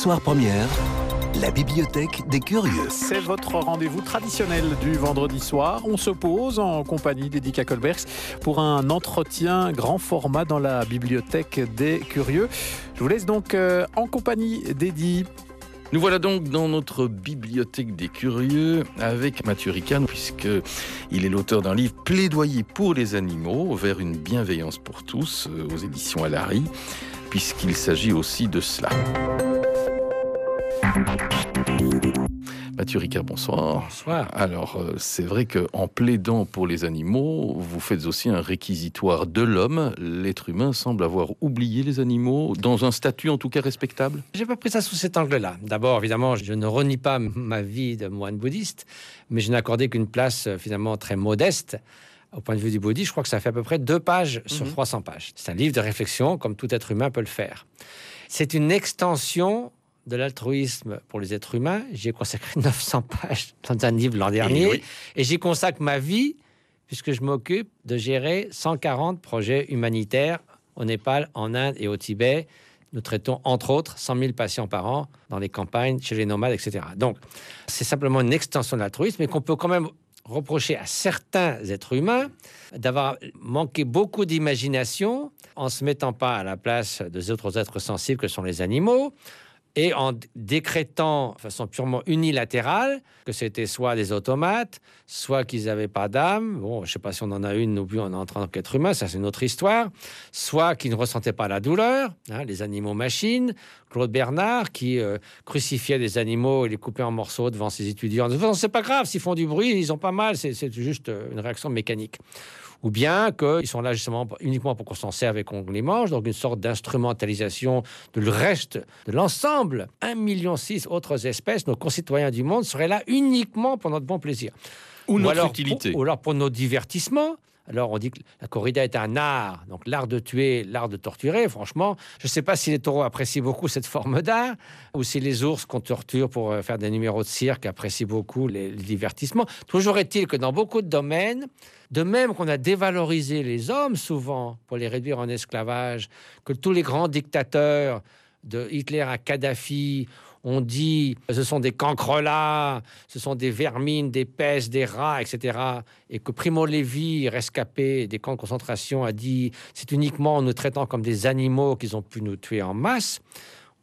soir première, la bibliothèque des curieux. C'est votre rendez-vous traditionnel du vendredi soir. On se pose en compagnie d'Eddie Colberts pour un entretien grand format dans la bibliothèque des curieux. Je vous laisse donc euh, en compagnie d'Eddie. Nous voilà donc dans notre bibliothèque des curieux avec Mathieu Ricard, puisque il est l'auteur d'un livre Plaidoyer pour les animaux vers une bienveillance pour tous euh, aux éditions Alary, puisqu'il s'agit aussi de cela. Mathieu Ricard, bonsoir. Bonsoir. Alors, euh, c'est vrai qu'en plaidant pour les animaux, vous faites aussi un réquisitoire de l'homme. L'être humain semble avoir oublié les animaux, dans un statut en tout cas respectable J'ai pas pris ça sous cet angle-là. D'abord, évidemment, je ne renie pas ma vie de moine bouddhiste, mais je n'ai accordé qu'une place euh, finalement très modeste. Au point de vue du bouddhisme, je crois que ça fait à peu près deux pages sur 300 pages. C'est un livre de réflexion, comme tout être humain peut le faire. C'est une extension de l'altruisme pour les êtres humains. J'y ai consacré 900 pages dans un livre l'an dernier. oui. Et j'y consacre ma vie, puisque je m'occupe de gérer 140 projets humanitaires au Népal, en Inde et au Tibet. Nous traitons entre autres 100 000 patients par an dans les campagnes, chez les nomades, etc. Donc, c'est simplement une extension de l'altruisme, mais qu'on peut quand même reprocher à certains êtres humains d'avoir manqué beaucoup d'imagination en se mettant pas à la place des autres êtres sensibles que sont les animaux et en décrétant de façon purement unilatérale que c'était soit des automates, soit qu'ils n'avaient pas d'âme, bon, je sais pas si on en a une ou plus en tant qu'être humain, ça c'est une autre histoire, soit qu'ils ne ressentaient pas la douleur, hein, les animaux machines, Claude Bernard qui euh, crucifiait des animaux et les coupait en morceaux devant ses étudiants. Toute façon, c'est pas grave, s'ils font du bruit, ils ont pas mal, c'est c'est juste euh, une réaction mécanique ou bien qu'ils sont là justement uniquement pour qu'on s'en serve et qu'on les mange, donc une sorte d'instrumentalisation de le reste, de l'ensemble, 1,6 million autres espèces, nos concitoyens du monde seraient là uniquement pour notre bon plaisir. Ou notre alors utilité. Pour, ou alors pour nos divertissements. Alors on dit que la corrida est un art, donc l'art de tuer, l'art de torturer. Franchement, je ne sais pas si les taureaux apprécient beaucoup cette forme d'art, ou si les ours qu'on torture pour euh, faire des numéros de cirque apprécient beaucoup les, les divertissements. Toujours est-il que dans beaucoup de domaines, de même qu'on a dévalorisé les hommes souvent pour les réduire en esclavage, que tous les grands dictateurs de Hitler à Kadhafi on dit ce sont des cancrelats, ce sont des vermines, des pestes, des rats, etc. Et que Primo Levi, rescapé des camps de concentration, a dit c'est uniquement en nous traitant comme des animaux qu'ils ont pu nous tuer en masse.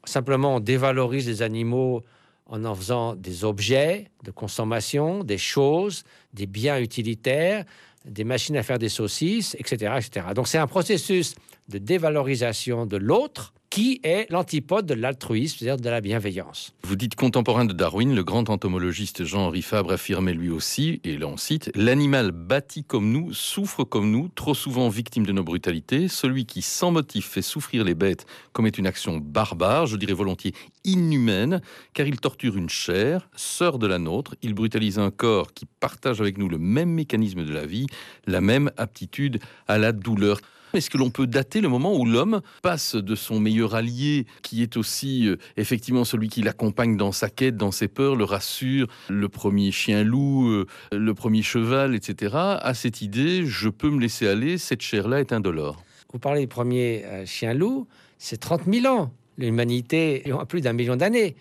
Simplement, on dévalorise les animaux en en faisant des objets de consommation, des choses, des biens utilitaires, des machines à faire des saucisses, etc. etc. Donc c'est un processus de dévalorisation de l'autre qui est l'antipode de l'altruisme, c'est-à-dire de la bienveillance. Vous dites contemporain de Darwin, le grand entomologiste Jean-Henri Fabre affirmait lui aussi, et là on cite, L'animal bâti comme nous, souffre comme nous, trop souvent victime de nos brutalités. Celui qui sans motif fait souffrir les bêtes commet une action barbare, je dirais volontiers inhumaine, car il torture une chair, sœur de la nôtre, il brutalise un corps qui partage avec nous le même mécanisme de la vie, la même aptitude à la douleur. Est-ce que l'on peut dater le moment où l'homme passe de son meilleur allié, qui est aussi euh, effectivement celui qui l'accompagne dans sa quête, dans ses peurs, le rassure, le premier chien-loup, euh, le premier cheval, etc., à cette idée, je peux me laisser aller, cette chair-là est indolore Vous parlez du premier euh, chien-loup, c'est 30 000 ans. L'humanité a plus d'un million d'années.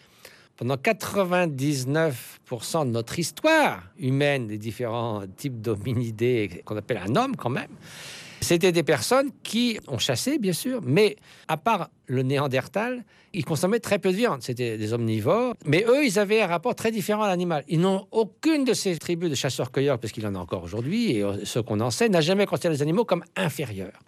Pendant 99% de notre histoire humaine, des différents types d'hominidés qu'on appelle un homme quand même, c'était des personnes qui ont chassé, bien sûr, mais à part le néandertal, ils consommaient très peu de viande. C'était des omnivores. Mais eux, ils avaient un rapport très différent à l'animal. Ils n'ont aucune de ces tribus de chasseurs-cueilleurs, parce qu'il en a encore aujourd'hui, et ceux qu'on enseigne, n'a jamais considéré les animaux comme inférieurs.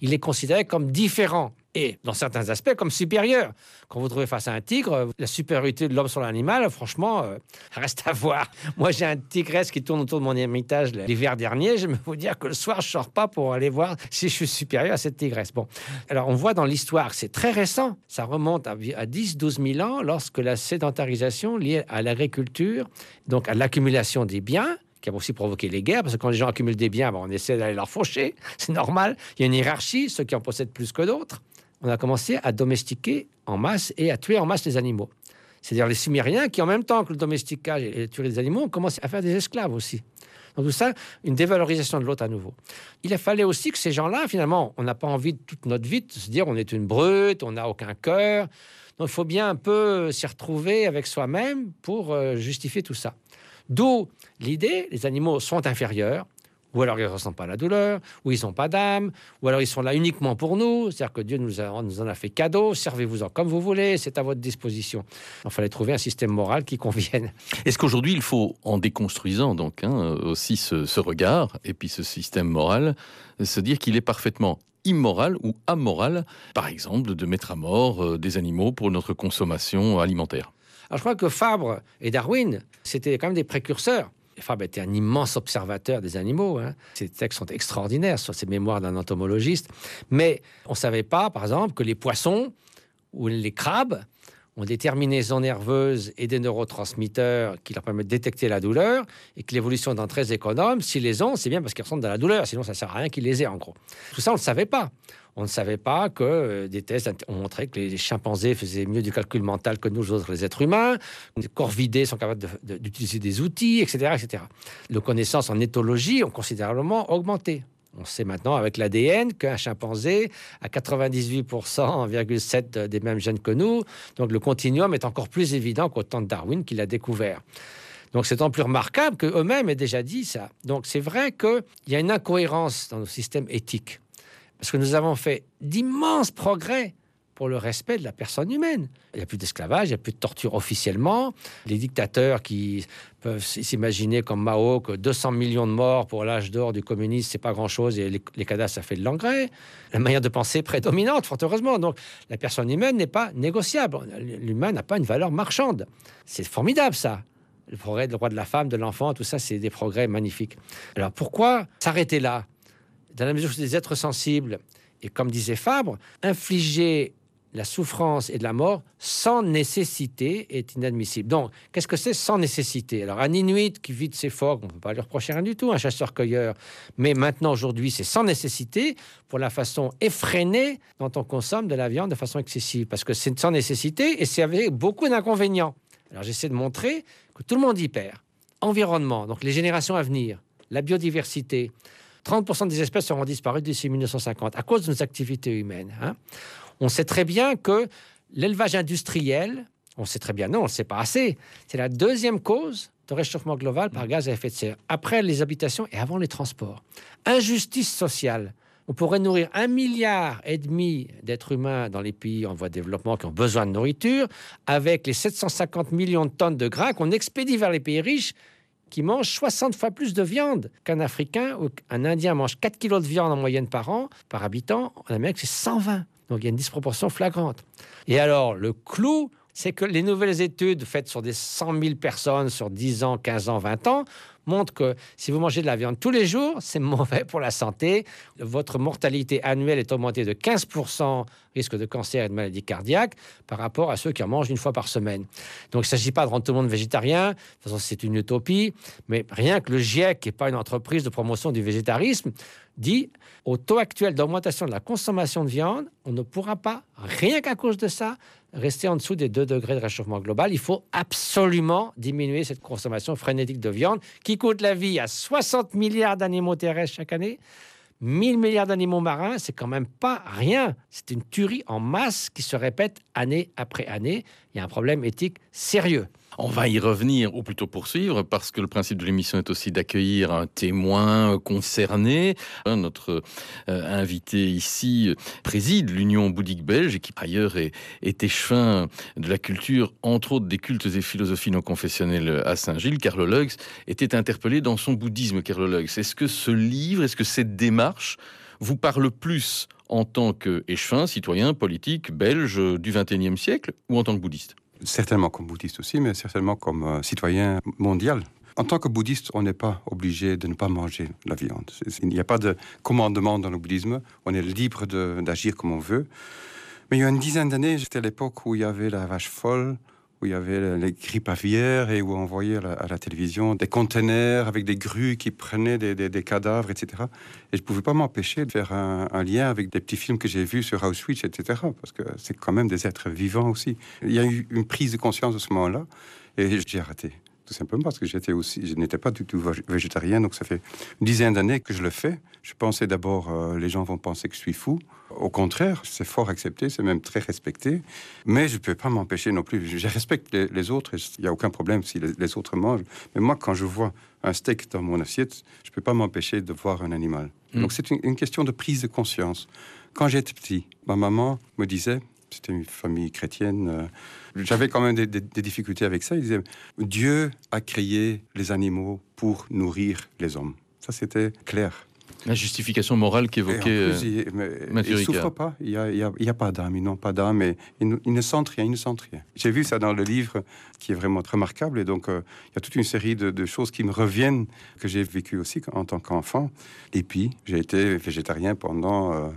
Il les considérait comme différents et, dans certains aspects, comme supérieurs. Quand vous trouvez face à un tigre, la supériorité de l'homme sur l'animal, franchement, euh, reste à voir. Moi, j'ai un tigresse qui tourne autour de mon ermitage l'hiver dernier. Je vais vous dire que le soir, je sors pas pour aller voir si je suis supérieur à cette tigresse. Bon, alors on voit dans l'histoire c'est très récent. Ça remonte à 10-12 000 ans, lorsque la sédentarisation liée à l'agriculture, donc à l'accumulation des biens, qui a aussi provoqué les guerres, parce que quand les gens accumulent des biens, ben, on essaie d'aller leur faucher, c'est normal. Il y a une hiérarchie, ceux qui en possèdent plus que d'autres. On a commencé à domestiquer en masse et à tuer en masse les animaux. C'est-à-dire les Sumériens qui, en même temps que le domesticage et la tuerie des animaux, ont commencé à faire des esclaves aussi. Donc tout ça, une dévalorisation de l'autre à nouveau. Il a fallu aussi que ces gens-là, finalement, on n'a pas envie de toute notre vie de se dire on est une brute, on n'a aucun cœur. Donc il faut bien un peu s'y retrouver avec soi-même pour euh, justifier tout ça. D'où l'idée, les animaux sont inférieurs, ou alors ils ne ressentent pas la douleur, ou ils n'ont pas d'âme, ou alors ils sont là uniquement pour nous, c'est-à-dire que Dieu nous, nous en a fait cadeau, servez-vous-en comme vous voulez, c'est à votre disposition. Il fallait trouver un système moral qui convienne. Est-ce qu'aujourd'hui il faut, en déconstruisant donc hein, aussi ce, ce regard et puis ce système moral, se dire qu'il est parfaitement immoral ou amoral, par exemple, de mettre à mort euh, des animaux pour notre consommation alimentaire? Alors je crois que Fabre et Darwin, c'était quand même des précurseurs. Fabre était un immense observateur des animaux. Hein. Ses textes sont extraordinaires sur ses mémoires d'un entomologiste. Mais on ne savait pas, par exemple, que les poissons ou les crabes ont des terminaisons nerveuses et des neurotransmetteurs qui leur permettent de détecter la douleur et que l'évolution étant très économe, s'ils les ont, c'est bien parce qu'ils ressentent de la douleur, sinon ça sert à rien qu'ils les aient en gros. Tout ça, on ne le savait pas. On ne savait pas que euh, des tests ont montré que les chimpanzés faisaient mieux du calcul mental que nous autres, les êtres humains. Les corvidés sont capables d'utiliser des outils, etc., etc. Les connaissances en éthologie ont considérablement augmenté. On sait maintenant avec l'ADN qu'un chimpanzé a 98,7% des mêmes gènes que nous. Donc le continuum est encore plus évident qu'au temps de Darwin qu'il a découvert. Donc c'est en plus remarquable qu'eux-mêmes aient déjà dit ça. Donc c'est vrai qu'il y a une incohérence dans nos systèmes éthiques. Parce que nous avons fait d'immenses progrès pour le respect de la personne humaine. Il n'y a plus d'esclavage, il n'y a plus de torture officiellement. Les dictateurs qui peuvent s'imaginer comme Mao que 200 millions de morts pour l'âge d'or du communisme, c'est pas grand-chose et les, cadavres, ça fait de l'engrais. La manière de penser prédominante, fort heureusement. Donc la personne humaine n'est pas négociable. L'humain n'a pas une valeur marchande. C'est formidable ça. Le progrès, le droit de la femme, de l'enfant, tout ça, c'est des progrès magnifiques. Alors pourquoi s'arrêter là? Dans la mesure où des êtres sensibles, et comme disait Fabre, infliger la souffrance et de la mort sans nécessité est inadmissible. Donc, qu'est-ce que c'est sans nécessité? Alors, un Inuit qui vit de ses phoques, on ne peut pas lui reprocher rien du tout, un chasseur-cueilleur. Mais maintenant, aujourd'hui, c'est sans nécessité pour la façon effrénée dont on consomme de la viande de façon excessive. Parce que c'est sans nécessité et c'est avec beaucoup d'inconvénients. Alors, j'essaie de montrer que tout le monde y perd. Environnement, donc les générations à venir, la biodiversité. 30% des espèces seront disparues d'ici 1950 à cause de nos activités humaines. Hein. On sait très bien que l'élevage industriel, on sait très bien, non, on ne sait pas assez, c'est la deuxième cause de réchauffement global par gaz à effet de serre, après les habitations et avant les transports. Injustice sociale. On pourrait nourrir un milliard et demi d'êtres humains dans les pays en voie de développement qui ont besoin de nourriture, avec les 750 millions de tonnes de grains qu'on expédie vers les pays riches qui mangent 60 fois plus de viande qu'un Africain ou un Indien mange 4 kilos de viande en moyenne par an, par habitant. En Amérique, c'est 120. Donc il y a une disproportion flagrante. Et alors, le clou, c'est que les nouvelles études faites sur des 100 000 personnes sur 10 ans, 15 ans, 20 ans montrent que si vous mangez de la viande tous les jours, c'est mauvais pour la santé. Votre mortalité annuelle est augmentée de 15%, risque de cancer et de maladie cardiaque, par rapport à ceux qui en mangent une fois par semaine. Donc il ne s'agit pas de rendre tout le monde végétarien, de toute façon c'est une utopie, mais rien que le GIEC, qui n'est pas une entreprise de promotion du végétarisme, dit au taux actuel d'augmentation de la consommation de viande, on ne pourra pas, rien qu'à cause de ça, rester en dessous des 2 degrés de réchauffement global. Il faut absolument diminuer cette consommation frénétique de viande qui coûte la vie à 60 milliards d'animaux terrestres chaque année. 1000 milliards d'animaux marins, c'est quand même pas rien. C'est une tuerie en masse qui se répète année après année. Il y a un problème éthique sérieux. On va y revenir, ou plutôt poursuivre, parce que le principe de l'émission est aussi d'accueillir un témoin concerné. Notre euh, invité ici préside l'Union bouddhique belge, et qui par ailleurs est, échevin de la culture, entre autres des cultes et philosophies non confessionnelles à Saint-Gilles. Carlo Lux était interpellé dans son bouddhisme, Carlo Lux. Est-ce que ce livre, est-ce que cette démarche vous parle plus en tant qu'échevin, citoyen, politique, belge du XXIe siècle, ou en tant que bouddhiste? Certainement comme bouddhiste aussi, mais certainement comme euh, citoyen mondial. En tant que bouddhiste, on n'est pas obligé de ne pas manger la viande. Il n'y a pas de commandement dans le bouddhisme. On est libre d'agir comme on veut. Mais il y a une dizaine d'années, c'était l'époque où il y avait la vache folle, où il y avait les grippes aviaires et où on voyait à la, télévision des conteneurs avec des grues qui prenaient des, cadavres, etc. Et je ne pouvais pas m'empêcher de faire un, lien avec des petits films que j'ai vus sur Auschwitz, etc. Parce que c'est quand même des êtres vivants aussi. Il y a eu une prise de conscience à ce moment-là et j'ai arrêté. Tout simplement parce que j'étais aussi, je n'étais pas du tout végétarien, donc ça fait une dizaine d'années que je le fais. Je pensais d'abord, euh, les gens vont penser que je suis fou. Au contraire, c'est fort accepté, c'est même très respecté. Mais je ne peux pas m'empêcher non plus. Je respecte les, autres, il n'y a aucun problème si les, autres mangent. Mais moi, quand je vois un steak dans mon assiette, je ne peux pas m'empêcher de voir un animal. Hmm. Donc c'est une, question de prise de conscience. Quand j'étais petit, ma maman me disait, c'était une famille chrétienne. Euh, j'avais quand même des, difficultés avec ça. Il disait Dieu a créé les animaux pour nourrir les hommes. Ça, c'était clair. La justification morale qu'évoquait euh, il, il, souffre pas. Il n'y a, a, pas d'âme. Ils n'ont pas d'âme. Et ils, ne sentent rien. Ils ne sentent rien. J'ai vu ça dans le livre qui est vraiment remarquable. Et donc, euh, il y a toute une série de, choses qui me reviennent que j'ai vécues aussi en tant qu'enfant. Et puis, j'ai été végétarien pendant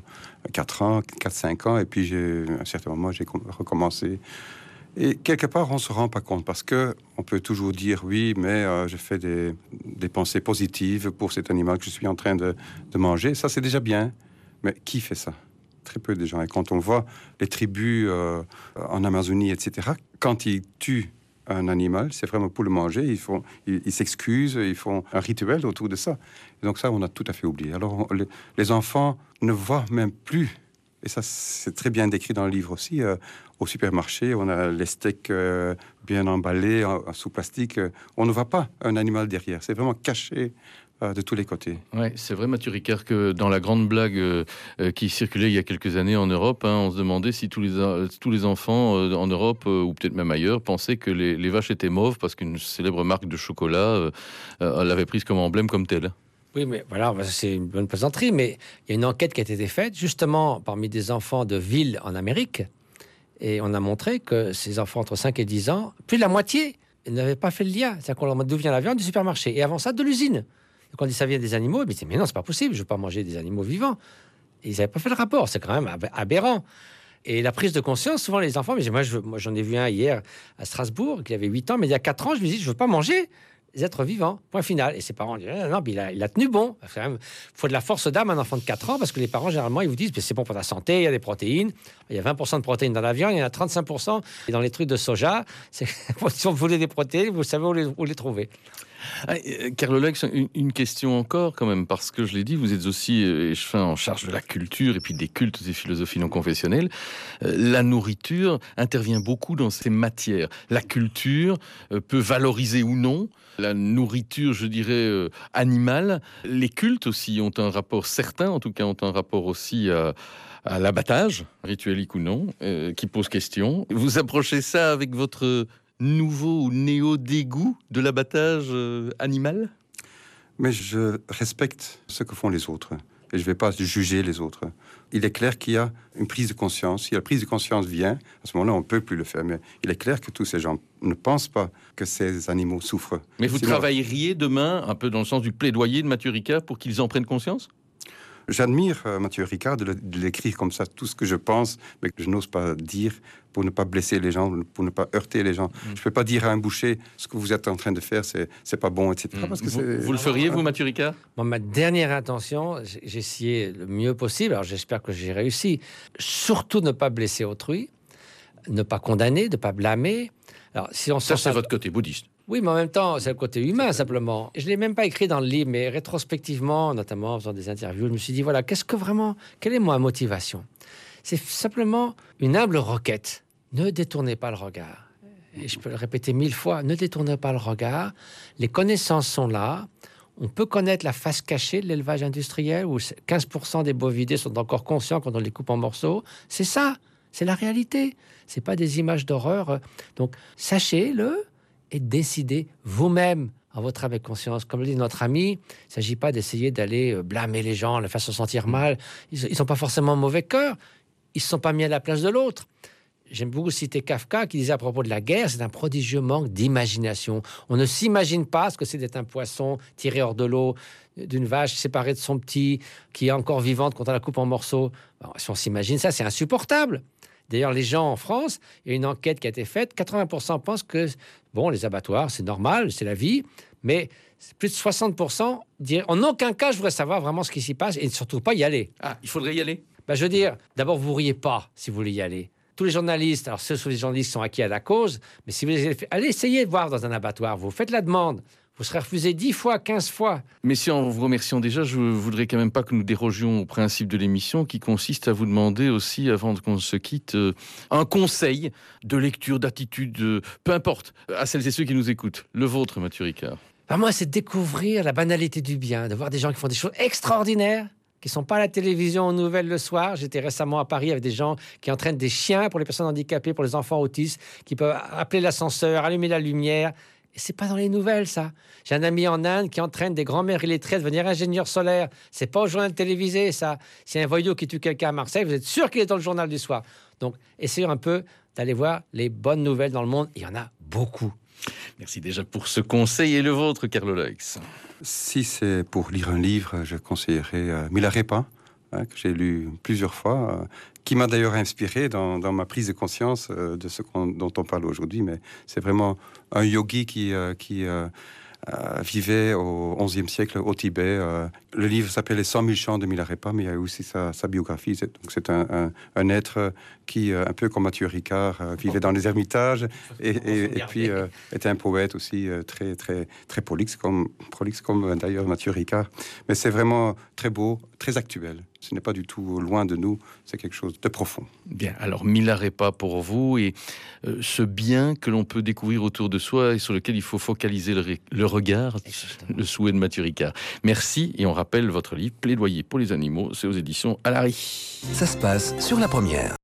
4 ans, 4-5 ans, et puis à un certain moment, j'ai recommencé. Et quelque part, on ne se rend pas compte parce que on peut toujours dire oui, mais euh, je fais des, pensées positives pour cet animal que je suis en train de, manger. Ça, c'est déjà bien. Mais qui fait ça? Très peu de gens. Et quand on voit les tribus euh, en Amazonie, etc., quand ils tuent un animal, c'est vraiment pour le manger. Ils font, ils s'excusent, ils font un rituel autour de ça. donc ça, on a tout à fait oublié. Alors les, enfants ne voient même plus, et ça c'est très bien décrit dans le livre aussi, euh, au supermarché, on a les steaks euh, bien emballés sous plastique. on ne voit pas un animal derrière. C'est vraiment caché euh, de tous les côtés. Ouais, c'est vrai, Mathieu Ricard, que dans la grande blague euh, euh, qui circulait il y a quelques années en Europe, hein, on se demandait si tous les, tous les enfants en Europe, ou peut-être même ailleurs, pensaient que les, vaches étaient mauves parce qu'une célèbre marque de chocolat l'avait prise comme emblème comme telle. Oui, mais voilà, c'est une bonne plaisanterie, mais il y a une enquête qui a été faite justement parmi des enfants de ville en Amérique, et on a montré que ces enfants entre 5 et 10 ans, plus de la moitié, n'avaient pas fait le lien. C'est-à-dire qu'on leur demande d'où vient la viande du supermarché, et avant ça, de l'usine. Quand ils dit ça vient des animaux, ils disaient mais non, c'est pas possible, je veux pas manger des animaux vivants. ils n'avaient pas fait le rapport, c'est quand même aberrant. Et la prise de conscience, souvent les enfants, mais moi, j'en ai vu un hier à Strasbourg, qui avait 8 ans, mais il y a 4 ans, je me dis, je veux pas manger êtres vivants, point final. Et ses parents disent, ah, non, il, a, tenu bon. Il faut de la force d'âme à un enfant de 4 ans, parce que les parents, généralement, ils vous disent, c'est bon pour ta santé, il y a des protéines, il y a 20% de protéines dans la viande, il y en a 35% dans les trucs de soja. Si vous voulez des protéines, vous savez où les trouver. Ah, euh, Carlo Lex, une, question encore quand même, parce que je l'ai dit, vous êtes aussi euh, en charge de la culture et puis des cultes et philosophies non conventionnelles. Euh, la nourriture intervient beaucoup dans ces matières. La culture peut valoriser ou non la nourriture, je dirais, animale. Les cultes aussi ont un rapport, certains en tout cas, ont un rapport aussi à à l'abattage, rituelique ou non, qui pose question. Vous approchez ça avec votre nouveau ou néo-dégoût de l'abattage euh, animal? Mais je respecte ce que font les autres et je ne vais pas juger les autres. Il est clair qu'il y a une prise de conscience. Si la prise de conscience vient, à ce moment-là, on ne peut plus le faire. Mais il est clair que tous ces gens ne pensent pas que ces animaux souffrent. Mais vous travailleriez demain, un peu dans le sens du plaidoyer de Mathieu Ricard, pour qu'ils en prennent conscience? J'admire euh, Mathieu Ricard de l'écrire comme ça, tout ce que je pense, mais que je n'ose pas dire pour ne pas blesser les gens, pour ne pas heurter les gens. Mm. Je ne peux pas dire à un boucher ce que vous êtes en train de faire, c'est pas bon, etc. Mm. Parce que vous, le feriez, vous, Mathieu Ricard? Ma dernière intention, j'ai essayé le mieux possible, alors j'espère que j'ai réussi. Surtout ne pas blesser autrui, ne pas condamner, ne pas blâmer. Alors, si on ça, c'est votre côté bouddhiste. Oui, mais en même temps, c'est le côté humain simplement. Je ne l'ai même pas écrit dans le livre, mais rétrospectivement, notamment en faisant des interviews, je me suis dit, voilà, qu'est-ce que vraiment, quelle est ma motivation? C'est simplement une humble requête. Ne détournez pas le regard. Et je peux le répéter mille fois, ne détournez pas le regard. Les connaissances sont là. On peut connaître la face cachée de l'élevage industriel, où 15% des bovidés sont encore conscients quand on les coupe en morceaux. C'est ça, c'est la réalité. C'est pas des images d'horreur. Donc, sachez-le, et décidez vous-même en votre âme et conscience. Comme le dit notre ami, il ne s'agit pas d'essayer d'aller euh, blâmer les gens, les faire se sentir mal. Ils ne sont pas forcément mauvais cœur. Ils ne se sont pas mis à la place de l'autre. J'aime beaucoup citer Kafka qui disait à propos de la guerre, c'est un prodigieux manque d'imagination. On ne s'imagine pas ce que c'est d'être un poisson tiré hors de l'eau, d'une vache séparée de son petit, qui est encore vivante quand on la coupe en morceaux. si on s'imagine ça, c'est insupportable. D'ailleurs, les gens en France, il y a une enquête qui a été faite, 80% pensent que, bon, les abattoirs, c'est normal, c'est la vie, mais plus de 60% disent, en aucun cas, je voudrais savoir vraiment ce qui s'y passe et surtout pas y aller. Ah, il faudrait y aller bah, Je veux dire, d'abord, vous ne riez pas si vous voulez y aller. tous les journalistes, alors ceux sont les journalistes sont acquis à la cause, mais si vous allez essayer de voir dans un abattoir, vous faites la demande, vous serez refusé 10 fois, 15 fois. Messieurs, en vous remerciant déjà, je voudrais quand même pas que nous dérogions au principe de l'émission qui consiste à vous demander aussi, avant qu'on se quitte, euh, un conseil de lecture, d'attitude, euh, peu importe, à celles et ceux qui nous écoutent. Le vôtre, Mathieu Ricard. Bah, moi, c'est découvrir la banalité du bien, de voir des gens qui font des choses extraordinaires qui sont pas à la télévision aux nouvelles le soir. J'étais récemment à Paris avec des gens qui entraînent des chiens pour les personnes handicapées, pour les enfants autistes, qui peuvent appeler l'ascenseur, allumer la lumière. C'est pas dans les nouvelles, ça. J'ai un ami en Inde qui entraîne des grands-mères illettrées à devenir ingénieur solaire. C'est pas au journal télévisé, ça. Si un voyou qui tue quelqu'un à Marseille, vous êtes sûr qu'il est dans le journal du soir? Donc, essayons un peu d'aller voir les bonnes nouvelles dans le monde. Il y en a beaucoup. Merci déjà pour ce conseil et le vôtre, Carlo Lex. Si c'est pour lire un livre, je conseillerais euh, Milarepa, hein, que j'ai lu plusieurs fois, euh, qui m'a d'ailleurs inspiré dans, dans, ma prise de conscience euh, de ce dont on parle aujourd'hui. Mais c'est vraiment un yogi qui, euh, qui euh, vivait au XIe siècle au Tibet. Le livre s'appelle Les 100 000 chants de Milarepa, mais il y a aussi sa, sa biographie. C'est, donc c'est un, un, un, être qui, un peu comme Mathieu Ricard, vivait dans les ermitages et, et, et puis était un poète aussi très, très, très prolixe, comme, prolixe comme d'ailleurs Mathieu Ricard. Mais c'est vraiment très beau, très actuel. Ce n'est pas du tout loin de nous, c'est quelque chose de profond. Bien, alors Milarepa pour vous et euh, ce bien que l'on peut découvrir autour de soi et sur lequel il faut focaliser le, le regard, le souhait de Mathieu Ricard. Merci et on rappelle votre livre Plaidoyer pour les animaux, c'est aux éditions Alary. Ça se passe sur la première.